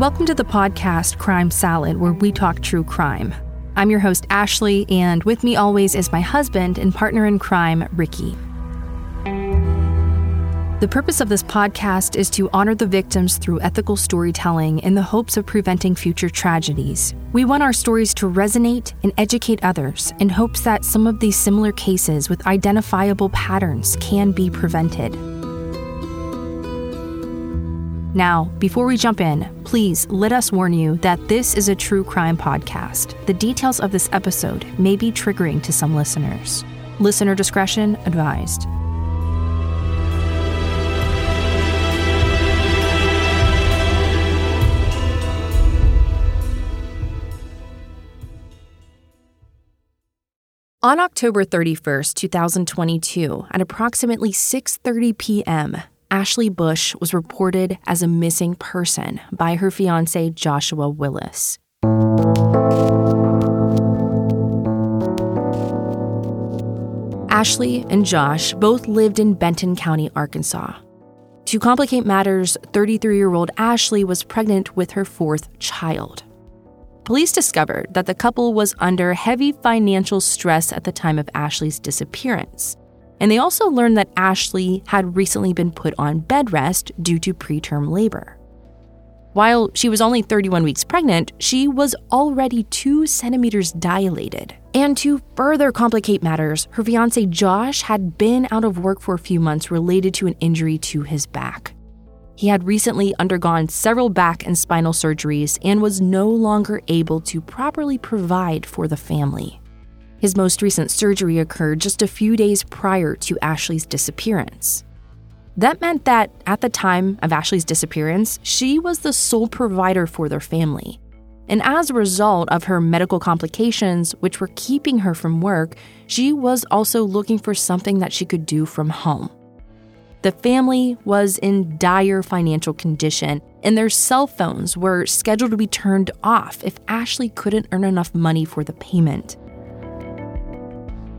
Welcome to the podcast Crime Salad, where we talk true crime. I'm your host, Ashley, and with me always is my husband and partner in crime, Ricky. The purpose of this podcast is to honor the victims through ethical storytelling in the hopes of preventing future tragedies. We want our stories to resonate and educate others in hopes that some of these similar cases with identifiable patterns can be prevented. Now, before we jump in, please let us warn you that this is a true crime podcast. The details of this episode may be triggering to some listeners. Listener discretion advised. On October 31st, 2022, at approximately 6:30 p.m., Ashley Bush was reported as a missing person by her fiance Joshua Willis. Ashley and Josh both lived in Benton County, Arkansas. To complicate matters, 33 year old Ashley was pregnant with her fourth child. Police discovered that the couple was under heavy financial stress at the time of Ashley's disappearance. And they also learned that Ashley had recently been put on bed rest due to preterm labor. While she was only 31 weeks pregnant, she was already two centimeters dilated. And to further complicate matters, her fiance Josh had been out of work for a few months related to an injury to his back. He had recently undergone several back and spinal surgeries and was no longer able to properly provide for the family. His most recent surgery occurred just a few days prior to Ashley's disappearance. That meant that at the time of Ashley's disappearance, she was the sole provider for their family. And as a result of her medical complications, which were keeping her from work, she was also looking for something that she could do from home. The family was in dire financial condition, and their cell phones were scheduled to be turned off if Ashley couldn't earn enough money for the payment.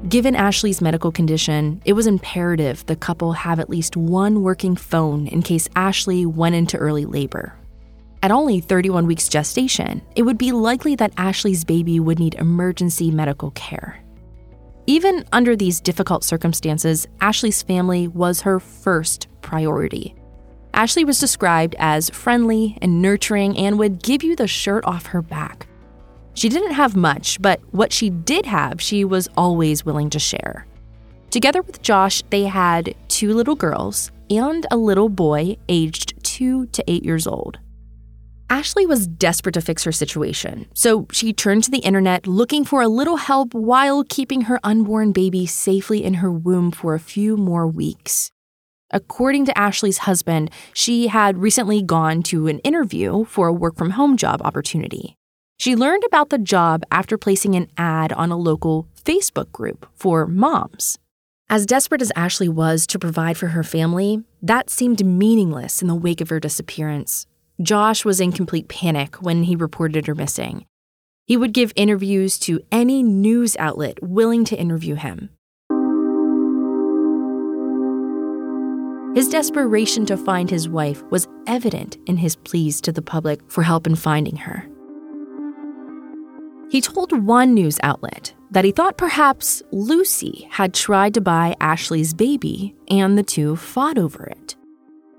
Given Ashley's medical condition, it was imperative the couple have at least one working phone in case Ashley went into early labor. At only 31 weeks gestation, it would be likely that Ashley's baby would need emergency medical care. Even under these difficult circumstances, Ashley's family was her first priority. Ashley was described as friendly and nurturing and would give you the shirt off her back. She didn't have much, but what she did have, she was always willing to share. Together with Josh, they had two little girls and a little boy aged two to eight years old. Ashley was desperate to fix her situation, so she turned to the internet looking for a little help while keeping her unborn baby safely in her womb for a few more weeks. According to Ashley's husband, she had recently gone to an interview for a work from home job opportunity. She learned about the job after placing an ad on a local Facebook group for moms. As desperate as Ashley was to provide for her family, that seemed meaningless in the wake of her disappearance. Josh was in complete panic when he reported her missing. He would give interviews to any news outlet willing to interview him. His desperation to find his wife was evident in his pleas to the public for help in finding her. He told one news outlet that he thought perhaps Lucy had tried to buy Ashley's baby and the two fought over it.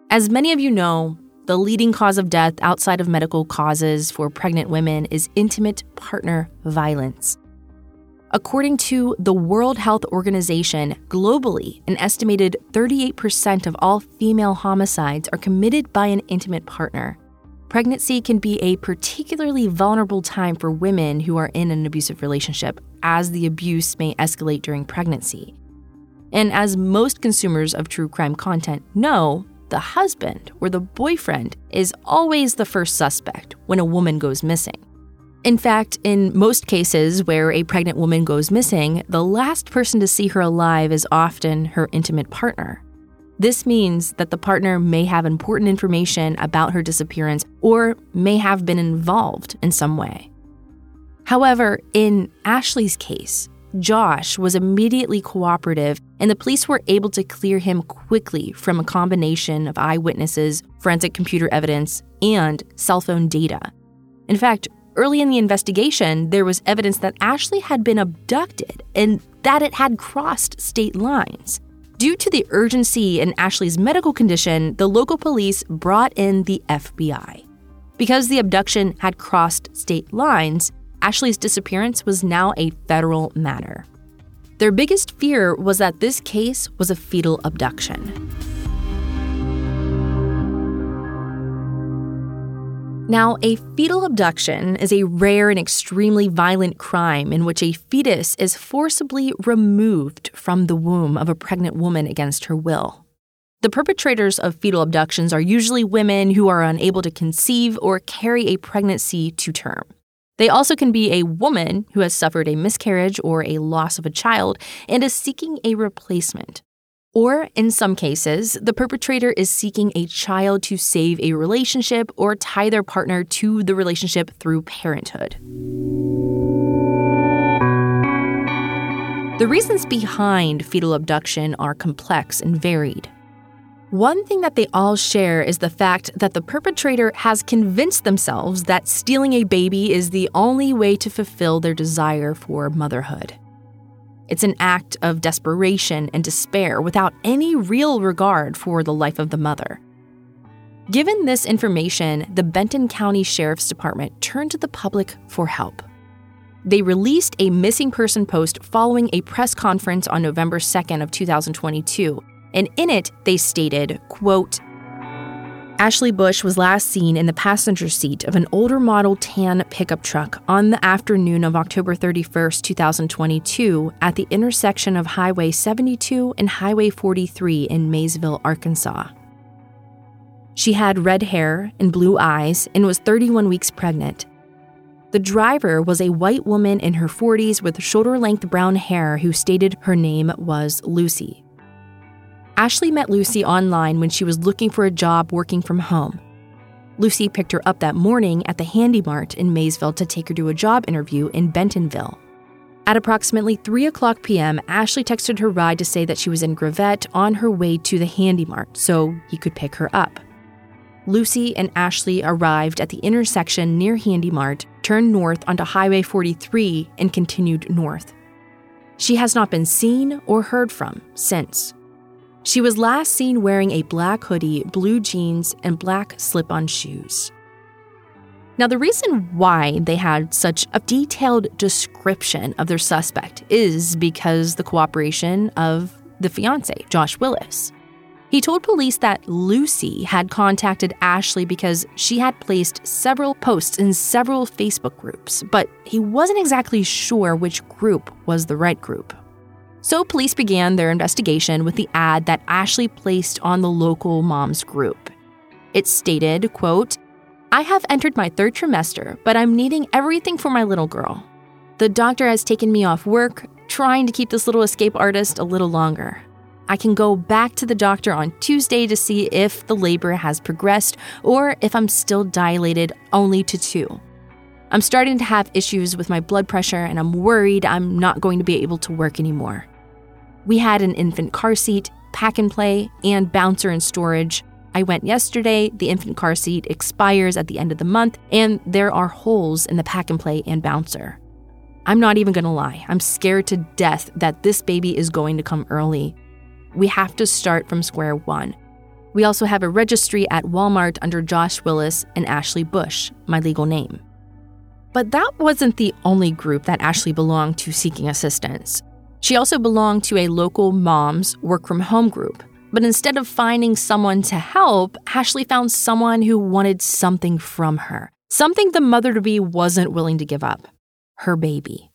As many of you know, the leading cause of death outside of medical causes for pregnant women is intimate partner violence. According to the World Health Organization, globally, an estimated 38% of all female homicides are committed by an intimate partner. Pregnancy can be a particularly vulnerable time for women who are in an abusive relationship, as the abuse may escalate during pregnancy. And as most consumers of true crime content know, the husband or the boyfriend is always the first suspect when a woman goes missing. In fact, in most cases where a pregnant woman goes missing, the last person to see her alive is often her intimate partner. This means that the partner may have important information about her disappearance or may have been involved in some way. However, in Ashley's case, Josh was immediately cooperative, and the police were able to clear him quickly from a combination of eyewitnesses, forensic computer evidence, and cell phone data. In fact, early in the investigation, there was evidence that Ashley had been abducted and that it had crossed state lines. Due to the urgency in Ashley's medical condition, the local police brought in the FBI. Because the abduction had crossed state lines, Ashley's disappearance was now a federal matter. Their biggest fear was that this case was a fetal abduction. Now, a fetal abduction is a rare and extremely violent crime in which a fetus is forcibly removed from the womb of a pregnant woman against her will. The perpetrators of fetal abductions are usually women who are unable to conceive or carry a pregnancy to term. They also can be a woman who has suffered a miscarriage or a loss of a child and is seeking a replacement. Or, in some cases, the perpetrator is seeking a child to save a relationship or tie their partner to the relationship through parenthood. The reasons behind fetal abduction are complex and varied. One thing that they all share is the fact that the perpetrator has convinced themselves that stealing a baby is the only way to fulfill their desire for motherhood. It's an act of desperation and despair without any real regard for the life of the mother. Given this information, the Benton County Sheriff's Department turned to the public for help. They released a missing person post following a press conference on November 2nd of 2022, and in it they stated, quote, Ashley Bush was last seen in the passenger seat of an older model tan pickup truck on the afternoon of October 31, 2022, at the intersection of Highway 72 and Highway 43 in Maysville, Arkansas. She had red hair and blue eyes and was 31 weeks pregnant. The driver was a white woman in her 40s with shoulder length brown hair who stated her name was Lucy. Ashley met Lucy online when she was looking for a job working from home. Lucy picked her up that morning at the Handy Mart in Maysville to take her to a job interview in Bentonville. At approximately 3 o'clock p.m., Ashley texted her ride to say that she was in Gravette on her way to the Handy Mart so he could pick her up. Lucy and Ashley arrived at the intersection near Handy Mart, turned north onto Highway 43, and continued north. She has not been seen or heard from since. She was last seen wearing a black hoodie, blue jeans, and black slip on shoes. Now, the reason why they had such a detailed description of their suspect is because the cooperation of the fiance, Josh Willis. He told police that Lucy had contacted Ashley because she had placed several posts in several Facebook groups, but he wasn't exactly sure which group was the right group. So police began their investigation with the ad that Ashley placed on the local moms group. It stated, quote, I have entered my third trimester, but I'm needing everything for my little girl. The doctor has taken me off work, trying to keep this little escape artist a little longer. I can go back to the doctor on Tuesday to see if the labor has progressed or if I'm still dilated only to two. I'm starting to have issues with my blood pressure and I'm worried I'm not going to be able to work anymore. We had an infant car seat, pack and play, and bouncer in storage. I went yesterday. The infant car seat expires at the end of the month, and there are holes in the pack and play and bouncer. I'm not even gonna lie, I'm scared to death that this baby is going to come early. We have to start from square one. We also have a registry at Walmart under Josh Willis and Ashley Bush, my legal name. But that wasn't the only group that Ashley belonged to seeking assistance. She also belonged to a local mom's work from home group. But instead of finding someone to help, Ashley found someone who wanted something from her, something the mother to be wasn't willing to give up her baby.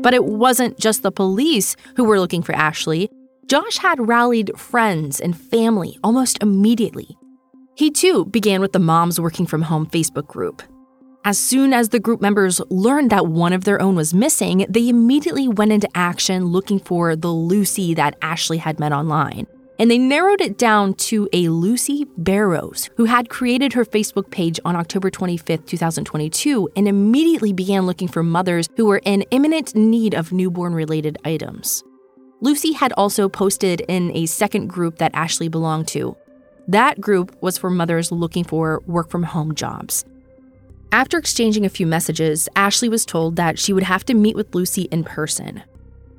But it wasn't just the police who were looking for Ashley. Josh had rallied friends and family almost immediately. He too began with the Moms Working From Home Facebook group. As soon as the group members learned that one of their own was missing, they immediately went into action looking for the Lucy that Ashley had met online. and they narrowed it down to a Lucy Barrows, who had created her Facebook page on October 25, 2022, and immediately began looking for mothers who were in imminent need of newborn related items. Lucy had also posted in a second group that Ashley belonged to. That group was for mothers looking for work from home jobs. After exchanging a few messages, Ashley was told that she would have to meet with Lucy in person.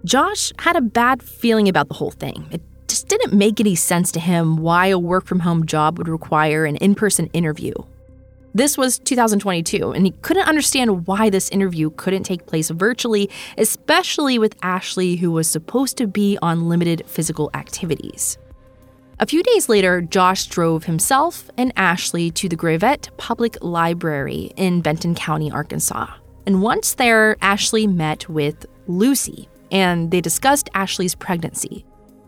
Josh had a bad feeling about the whole thing. It just didn't make any sense to him why a work from home job would require an in person interview. This was 2022, and he couldn't understand why this interview couldn't take place virtually, especially with Ashley, who was supposed to be on limited physical activities. A few days later, Josh drove himself and Ashley to the Gravette Public Library in Benton County, Arkansas. And once there, Ashley met with Lucy, and they discussed Ashley's pregnancy.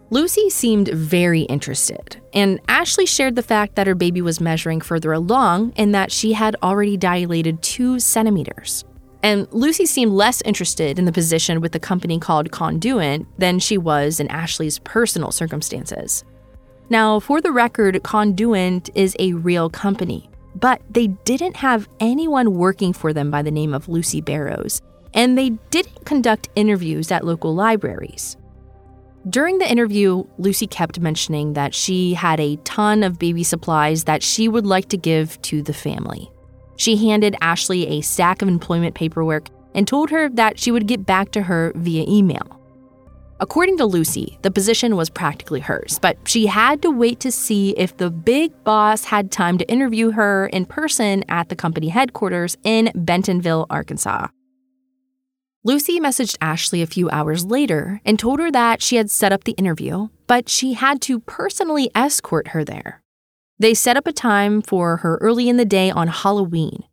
Lucy seemed very interested, and Ashley shared the fact that her baby was measuring further along and that she had already dilated two centimeters. And Lucy seemed less interested in the position with the company called Conduent than she was in Ashley's personal circumstances. Now, for the record, Conduent is a real company, but they didn't have anyone working for them by the name of Lucy Barrows, and they didn't conduct interviews at local libraries. During the interview, Lucy kept mentioning that she had a ton of baby supplies that she would like to give to the family. She handed Ashley a stack of employment paperwork and told her that she would get back to her via email. According to Lucy, the position was practically hers, but she had to wait to see if the big boss had time to interview her in person at the company headquarters in Bentonville, Arkansas. Lucy messaged Ashley a few hours later and told her that she had set up the interview, but she had to personally escort her there. They set up a time for her early in the day on Halloween.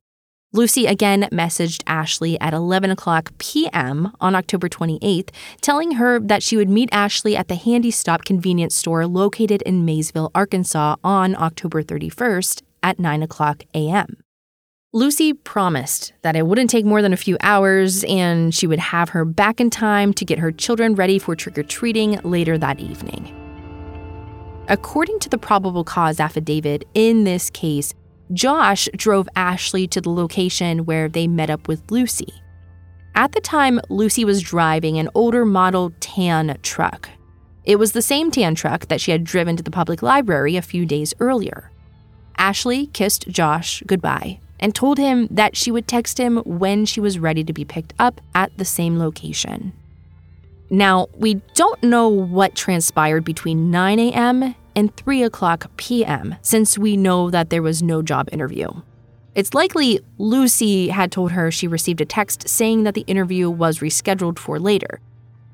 Lucy again messaged Ashley at 11 o'clock p.m. on October 28th, telling her that she would meet Ashley at the Handy Stop convenience store located in Maysville, Arkansas on October 31st at 9 o'clock a.m. Lucy promised that it wouldn't take more than a few hours and she would have her back in time to get her children ready for trick or treating later that evening. According to the probable cause affidavit in this case, Josh drove Ashley to the location where they met up with Lucy. At the time, Lucy was driving an older model tan truck. It was the same tan truck that she had driven to the public library a few days earlier. Ashley kissed Josh goodbye and told him that she would text him when she was ready to be picked up at the same location. Now, we don't know what transpired between 9 a.m. and 3 o'clock p.m., since we know that there was no job interview. It's likely Lucy had told her she received a text saying that the interview was rescheduled for later.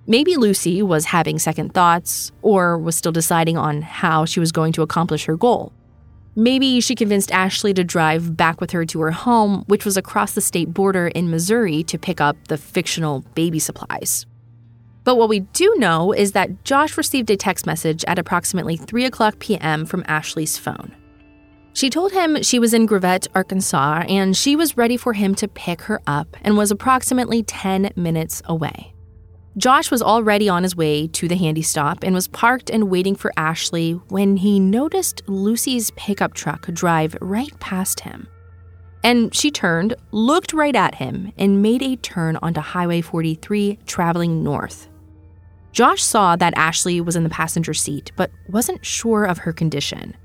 Maybe Lucy was having second thoughts or was still deciding on how she was going to accomplish her goal. Maybe she convinced Ashley to drive back with her to her home, which was across the state border in Missouri, to pick up the fictional baby supplies. But what we do know is that Josh received a text message at approximately 3 o'clock p.m. from Ashley's phone. She told him she was in Gravette, Arkansas, and she was ready for him to pick her up and was approximately 10 minutes away. Josh was already on his way to the handy stop and was parked and waiting for Ashley when he noticed Lucy's pickup truck drive right past him. And she turned, looked right at him, and made a turn onto Highway 43, traveling north. Josh saw that Ashley was in the passenger seat, but wasn't sure of her condition.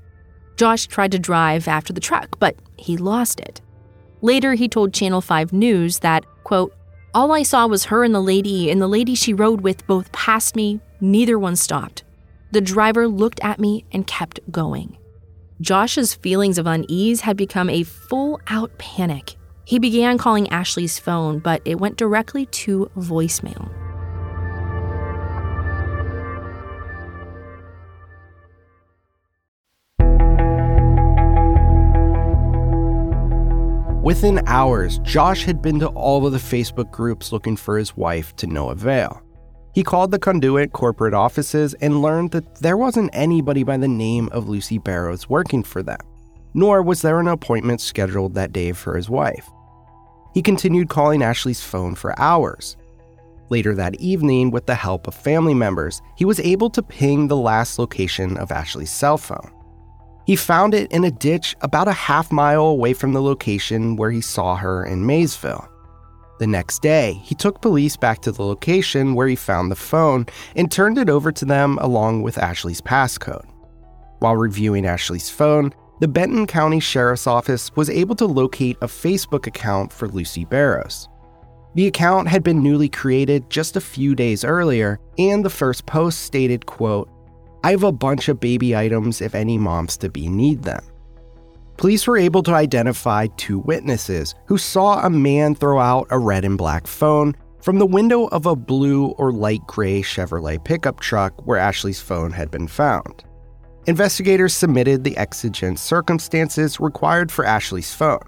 Josh tried to drive after the truck, but he lost it. Later, he told Channel 5 News that, quote, all I saw was her and the lady, and the lady she rode with both passed me. Neither one stopped. The driver looked at me and kept going. Josh's feelings of unease had become a full out panic. He began calling Ashley's phone, but it went directly to voicemail. Within hours, Josh had been to all of the Facebook groups looking for his wife to no avail. He called the Conduent corporate offices and learned that there wasn't anybody by the name of Lucy Barrows working for them, nor was there an appointment scheduled that day for his wife. He continued calling Ashley's phone for hours. Later that evening, with the help of family members, he was able to ping the last location of Ashley's cell phone. He found it in a ditch about a half mile away from the location where he saw her in Maysville. The next day, he took police back to the location where he found the phone and turned it over to them along with Ashley's passcode. While reviewing Ashley's phone, the Benton County Sheriff's Office was able to locate a Facebook account for Lucy Barrows. The account had been newly created just a few days earlier, and the first post stated, quote, I have a bunch of baby items if any moms to be need them. Police were able to identify two witnesses who saw a man throw out a red and black phone from the window of a blue or light gray Chevrolet pickup truck where Ashley's phone had been found. Investigators submitted the exigent circumstances required for Ashley's phone.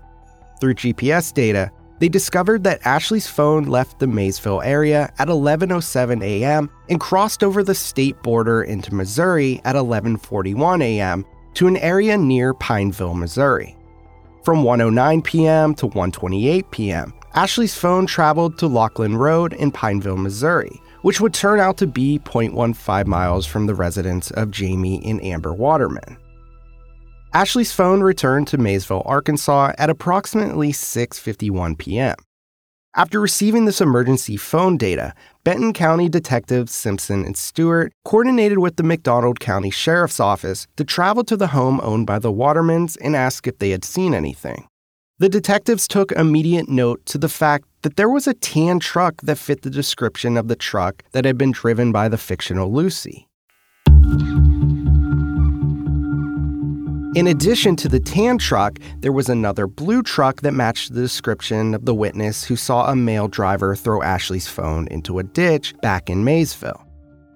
Through GPS data, they discovered that Ashley's phone left the Maysville area at 11:07 a.m. and crossed over the state border into Missouri at 11:41 a.m to an area near Pineville, Missouri. From 1:09 p.m. to 1:28 p.m., Ashley's phone traveled to Lockland Road in Pineville, Missouri, which would turn out to be 0.15 miles from the residence of Jamie and Amber Waterman. Ashley's phone returned to Maysville, Arkansas at approximately 6:51 p.m. After receiving this emergency phone data, Benton County detectives Simpson and Stewart coordinated with the McDonald County Sheriff's Office to travel to the home owned by the Watermans and ask if they had seen anything. The detectives took immediate note to the fact that there was a tan truck that fit the description of the truck that had been driven by the fictional Lucy. In addition to the tan truck, there was another blue truck that matched the description of the witness who saw a male driver throw Ashley's phone into a ditch back in Maysville.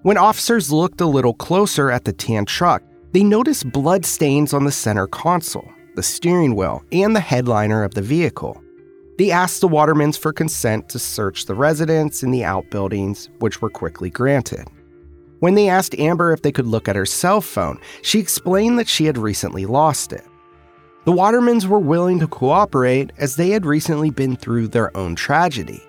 When officers looked a little closer at the tan truck, they noticed blood stains on the center console, the steering wheel, and the headliner of the vehicle. They asked the Watermans for consent to search the residence and the outbuildings, which were quickly granted. When they asked Amber if they could look at her cell phone, she explained that she had recently lost it. The Watermans were willing to cooperate as they had recently been through their own tragedy.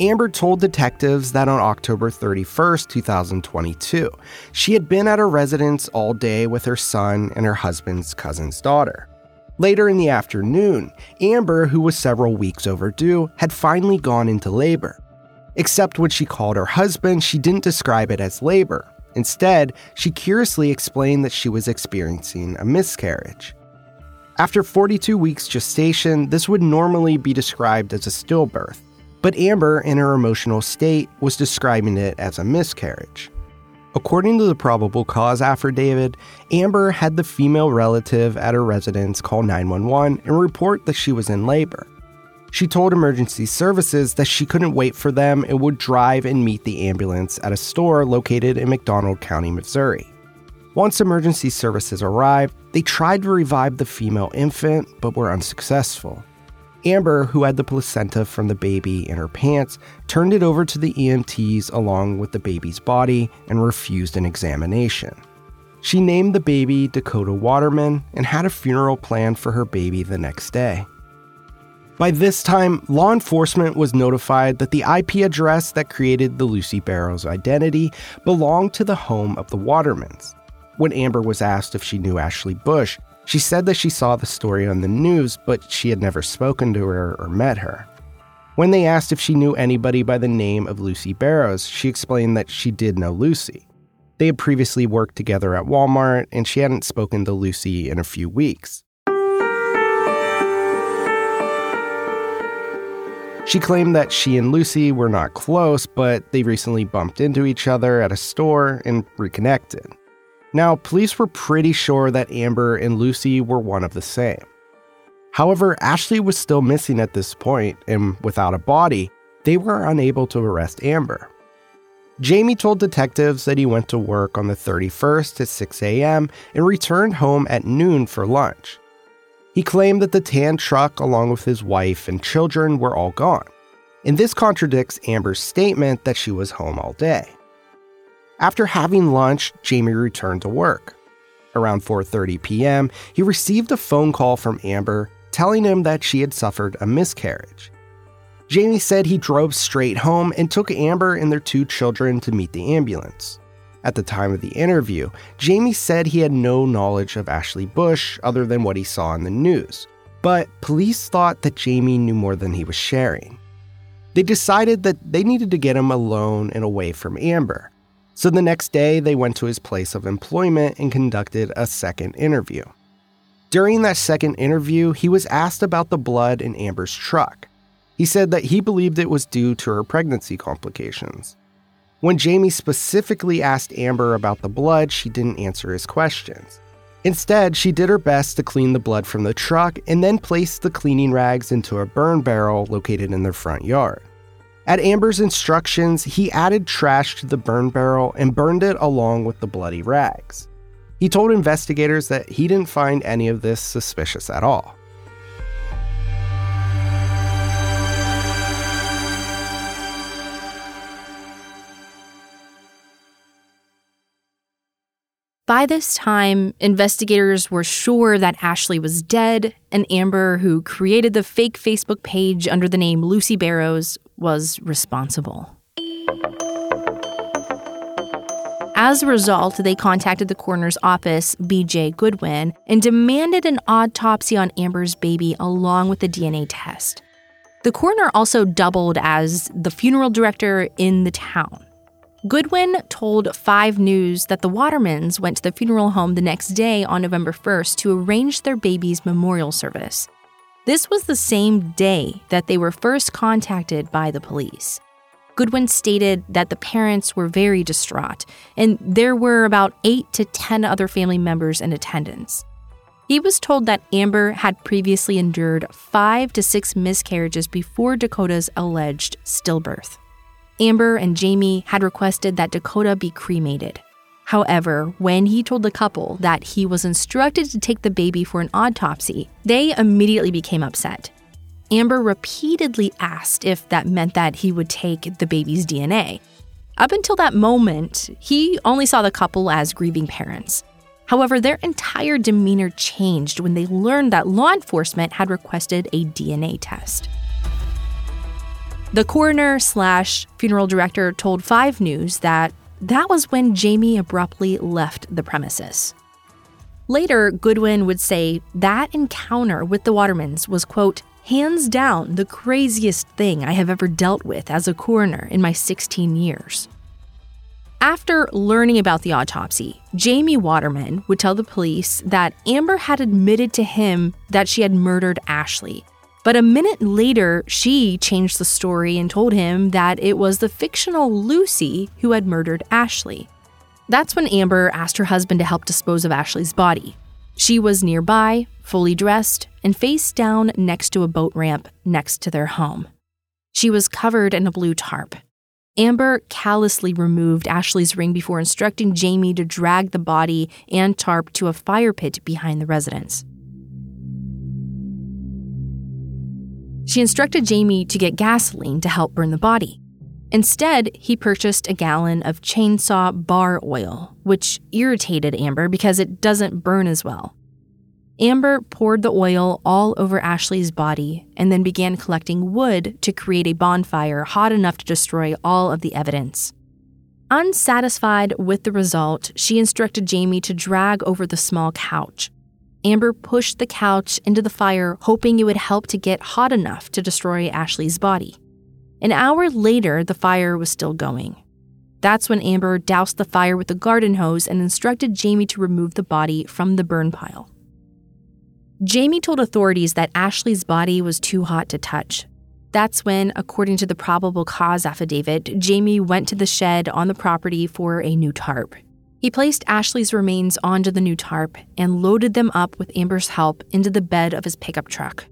Amber told detectives that on October 31st, 2022, she had been at her residence all day with her son and her husband's cousin's daughter. Later in the afternoon, Amber, who was several weeks overdue, had finally gone into labor. Except when she called her husband, she didn't describe it as labor. Instead, she curiously explained that she was experiencing a miscarriage. After 42 weeks gestation, this would normally be described as a stillbirth, but Amber, in her emotional state, was describing it as a miscarriage. According to the probable cause affidavit, Amber had the female relative at her residence call 911 and report that she was in labor. She told emergency services that she couldn't wait for them and would drive and meet the ambulance at a store located in McDonald County, Missouri. Once emergency services arrived, they tried to revive the female infant but were unsuccessful. Amber, who had the placenta from the baby in her pants, turned it over to the EMTs along with the baby's body and refused an examination. She named the baby Dakota Waterman and had a funeral planned for her baby the next day. By this time, law enforcement was notified that the IP address that created the Lucy Barrows identity belonged to the home of the Watermans. When Amber was asked if she knew Ashley Bush, she said that she saw the story on the news, but she had never spoken to her or met her. When they asked if she knew anybody by the name of Lucy Barrows, she explained that she did know Lucy. They had previously worked together at Walmart, and she hadn't spoken to Lucy in a few weeks. She claimed that she and Lucy were not close, but they recently bumped into each other at a store and reconnected. Now, police were pretty sure that Amber and Lucy were one of the same. However, Ashley was still missing at this point, and without a body, they were unable to arrest Amber. Jamie told detectives that he went to work on the 31st at 6 a.m. and returned home at noon for lunch. He claimed that the tan truck, along with his wife and children, were all gone. And this contradicts Amber's statement that she was home all day. After having lunch, Jamie returned to work. Around 4:30 p.m., he received a phone call from Amber telling him that she had suffered a miscarriage. Jamie said he drove straight home and took Amber and their two children to meet the ambulance. At the time of the interview, Jamie said he had no knowledge of Ashley Bush other than what he saw in the news. But police thought that Jamie knew more than he was sharing. They decided that they needed to get him alone and away from Amber. So the next day, they went to his place of employment and conducted a second interview. During that second interview, he was asked about the blood in Amber's truck. He said that he believed it was due to her pregnancy complications. When Jamie specifically asked Amber about the blood, she didn't answer his questions. Instead, she did her best to clean the blood from the truck and then placed the cleaning rags into a burn barrel located in their front yard. At Amber's instructions, he added trash to the burn barrel and burned it along with the bloody rags. He told investigators that he didn't find any of this suspicious at all. By this time, investigators were sure that Ashley was dead, and Amber, who created the fake Facebook page under the name Lucy Barrows, was responsible. As a result, they contacted the coroner's office, BJ Goodwin, and demanded an autopsy on Amber's baby along with a DNA test. The coroner also doubled as the funeral director in the town. Goodwin told 5 News that the Watermans went to the funeral home the next day on November 1st to arrange their baby's memorial service. This was the same day that they were first contacted by the police. Goodwin stated that the parents were very distraught, and there were about 8 to 10 other family members in attendance. He was told that Amber had previously endured five to six miscarriages before Dakota's alleged stillbirth. Amber and Jamie had requested that Dakota be cremated. However, when he told the couple that he was instructed to take the baby for an autopsy, they immediately became upset. Amber repeatedly asked if that meant that he would take the baby's DNA. Up until that moment, he only saw the couple as grieving parents. However, their entire demeanor changed when they learned that law enforcement had requested a DNA test. The coroner slash funeral director told 5 News that that was when Jamie abruptly left the premises. Later, Goodwin would say that encounter with the Watermans was, quote, hands down the craziest thing I have ever dealt with as a coroner in my 16 years. After learning about the autopsy, Jamie Waterman would tell the police that Amber had admitted to him that she had murdered Ashley but a minute later, she changed the story and told him that it was the fictional Lucy who had murdered Ashley. That's when Amber asked her husband to help dispose of Ashley's body. She was nearby, fully dressed, and face down next to a boat ramp next to their home. She was covered in a blue tarp. Amber callously removed Ashley's ring before instructing Jamie to drag the body and tarp to a fire pit behind the residence. She instructed Jamie to get gasoline to help burn the body. Instead, he purchased a gallon of chainsaw bar oil, which irritated Amber because it doesn't burn as well. Amber poured the oil all over Ashley's body and then began collecting wood to create a bonfire hot enough to destroy all of the evidence. Unsatisfied with the result, she instructed Jamie to drag over the small couch, Amber pushed the couch into the fire, hoping it would help to get hot enough to destroy Ashley's body. An hour later, the fire was still going. That's when Amber doused the fire with a garden hose and instructed Jamie to remove the body from the burn pile. Jamie told authorities that Ashley's body was too hot to touch. That's when, according to the probable cause affidavit, Jamie went to the shed on the property for a new tarp. He placed Ashley's remains onto the new tarp and loaded them up with Amber's help into the bed of his pickup truck.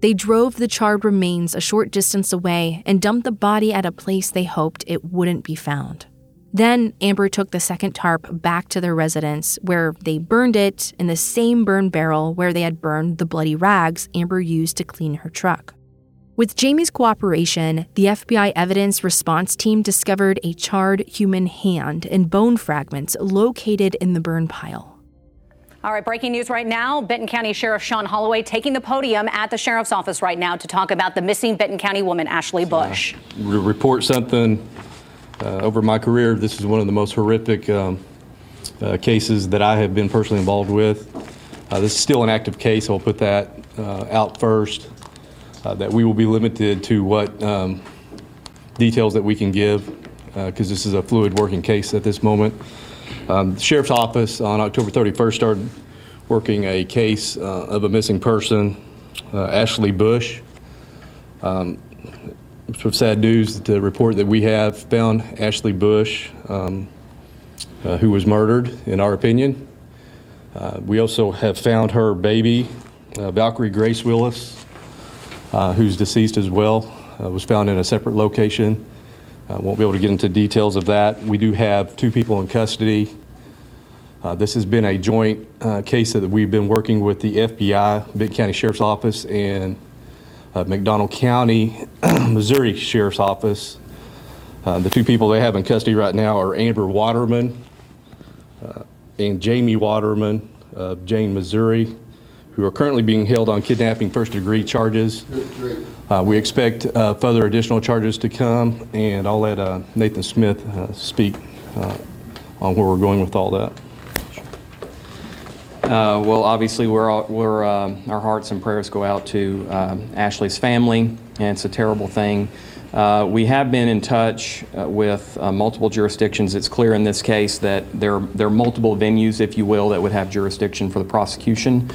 They drove the charred remains a short distance away and dumped the body at a place they hoped it wouldn't be found. Then Amber took the second tarp back to their residence, where they burned it in the same burn barrel where they had burned the bloody rags Amber used to clean her truck. With Jamie's cooperation, the FBI evidence response team discovered a charred human hand and bone fragments located in the burn pile. All right, breaking news right now. Benton County Sheriff Shawn Holloway taking the podium at the sheriff's office right now to talk about the missing Benton County woman, Ashley Bush. Uh, report something uh, over my career. This is one of the most horrific um, uh, cases that I have been personally involved with. Uh, this is still an active case. I'll put that uh, out first. Uh, that we will be limited to what um, details that we can give because this is a fluid working case at this moment. Um, the sheriff's office on October 31st started working a case uh, of a missing person, uh, Ashley Bush. Um, some sad news the report that we have found Ashley Bush, um, uh, who was murdered, in our opinion. Uh, we also have found her baby, uh, Valkyrie Grace Willis, uh, who's deceased as well, was found in a separate location. I won't be able to get into details of that. We do have two people in custody uh, this has been a joint uh, case that we've been working with the FBI, Big County Sheriff's Office, and uh, McDonald County, Missouri Sheriff's Office. Uh, the two people they have in custody right now are Amber Waterman uh, and Jamie Waterman of Jane, Missouri, who are currently being held on kidnapping first degree charges. Uh, we expect further additional charges to come, and I'll let Nathan Smith speak on where we're going with all that. Uh, well, obviously, we're, all, we're uh, our hearts and prayers go out to uh, Ashley's family, and it's a terrible thing. Uh, we have been in touch uh, with uh, multiple jurisdictions. It's clear in this case that there, there are multiple venues, if you will, that would have jurisdiction for the prosecution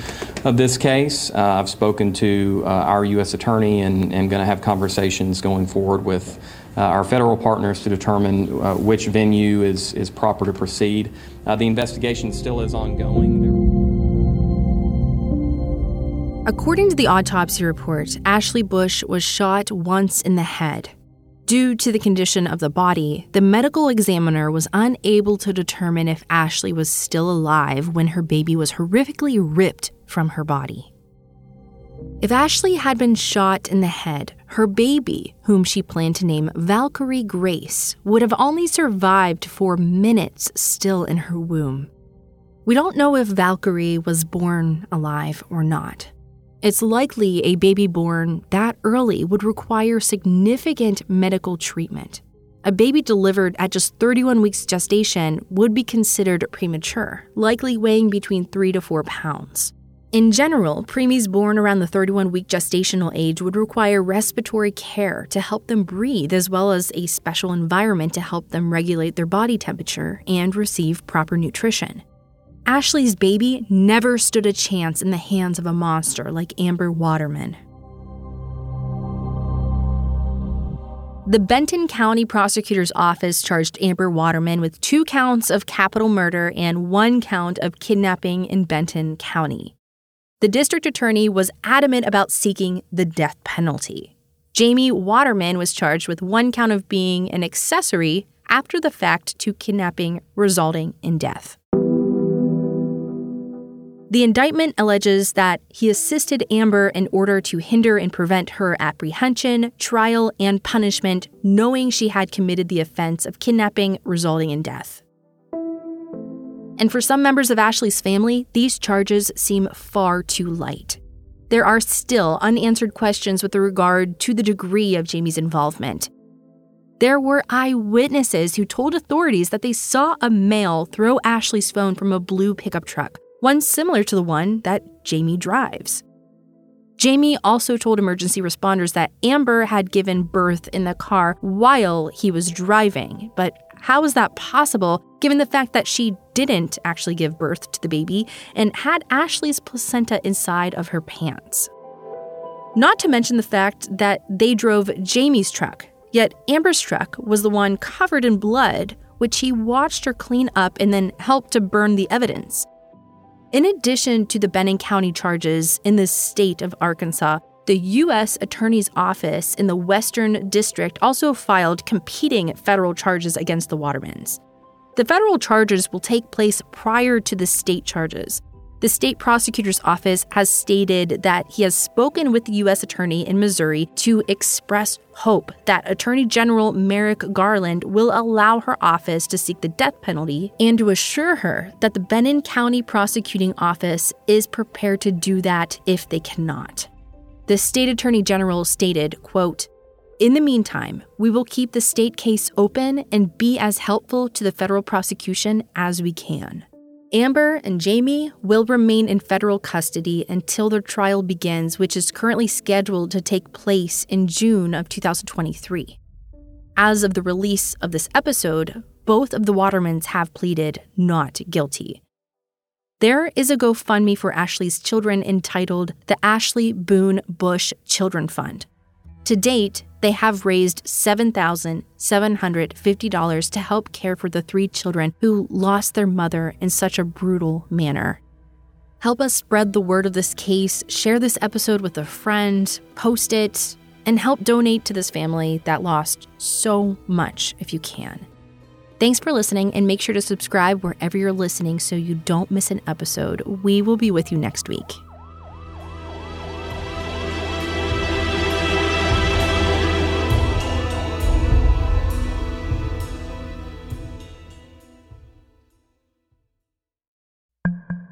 of this case. I've spoken to our U.S. attorney and, and going to have conversations going forward with our federal partners to determine which venue is, is proper to proceed. the investigation still is ongoing. There According to the autopsy report, Ashley Bush was shot once in the head. Due to the condition of the body, the medical examiner was unable to determine if Ashley was still alive when her baby was horrifically ripped from her body. If Ashley had been shot in the head, her baby, whom she planned to name Valkyrie Grace, would have only survived for minutes still in her womb. We don't know if Valkyrie was born alive or not. It's likely a baby born that early would require significant medical treatment. A baby delivered at just 31 weeks gestation would be considered premature, likely weighing between 3 to 4 pounds. In general, preemies born around the 31 week gestational age would require respiratory care to help them breathe, as well as a special environment to help them regulate their body temperature and receive proper nutrition. Ashley's baby never stood a chance in the hands of a monster like Amber Waterman. The Benton County Prosecutor's Office charged Amber Waterman with two counts of capital murder and one count of kidnapping in Benton County. The district attorney was adamant about seeking the death penalty. Jamie Waterman was charged with one count of being an accessory after the fact to kidnapping resulting in death. The indictment alleges that he assisted Amber in order to hinder and prevent her apprehension, trial, and punishment, knowing she had committed the offense of kidnapping resulting in death. And for some members of Ashley's family, these charges seem far too light. There are still unanswered questions with regard to the degree of Jamie's involvement. There were eyewitnesses who told authorities that they saw a male throw Ashley's phone from a blue pickup truck one similar to the one that Jamie drives. Jamie also told emergency responders that Amber had given birth in the car while he was driving. But how is that possible given the fact that she didn't actually give birth to the baby and had Ashley's placenta inside of her pants? Not to mention the fact that they drove Jamie's truck, yet Amber's truck was the one covered in blood, which he watched her clean up and then helped to burn the evidence. In addition to the Benton County charges in the state of Arkansas, the U.S. Attorney's Office in the Western District also filed competing federal charges against the Watermans. The federal charges will take place prior to the state charges. The state prosecutor's office has stated that he has spoken with the U.S. Attorney in Missouri to express hope that Attorney General Merrick Garland will allow her office to seek the death penalty and to assure her that the Benton County Prosecuting Office is prepared to do that if they cannot. The state attorney general stated, quote, in the meantime, we will keep the state case open and be as helpful to the federal prosecution as we can. Amber and Jamie will remain in federal custody until their trial begins, which is currently scheduled to take place in June of 2023. As of the release of this episode, both of the Watermans have pleaded not guilty. There is a GoFundMe for Ashley's children entitled the Ashley Boone Bush Children Fund. To date, they have raised $7,750 to help care for the three children who lost their mother in such a brutal manner. Help us spread the word of this case, share this episode with a friend, post it, and help donate to this family that lost so much if you can. Thanks for listening, and make sure to subscribe wherever you're listening so you don't miss an episode. We will be with you next week.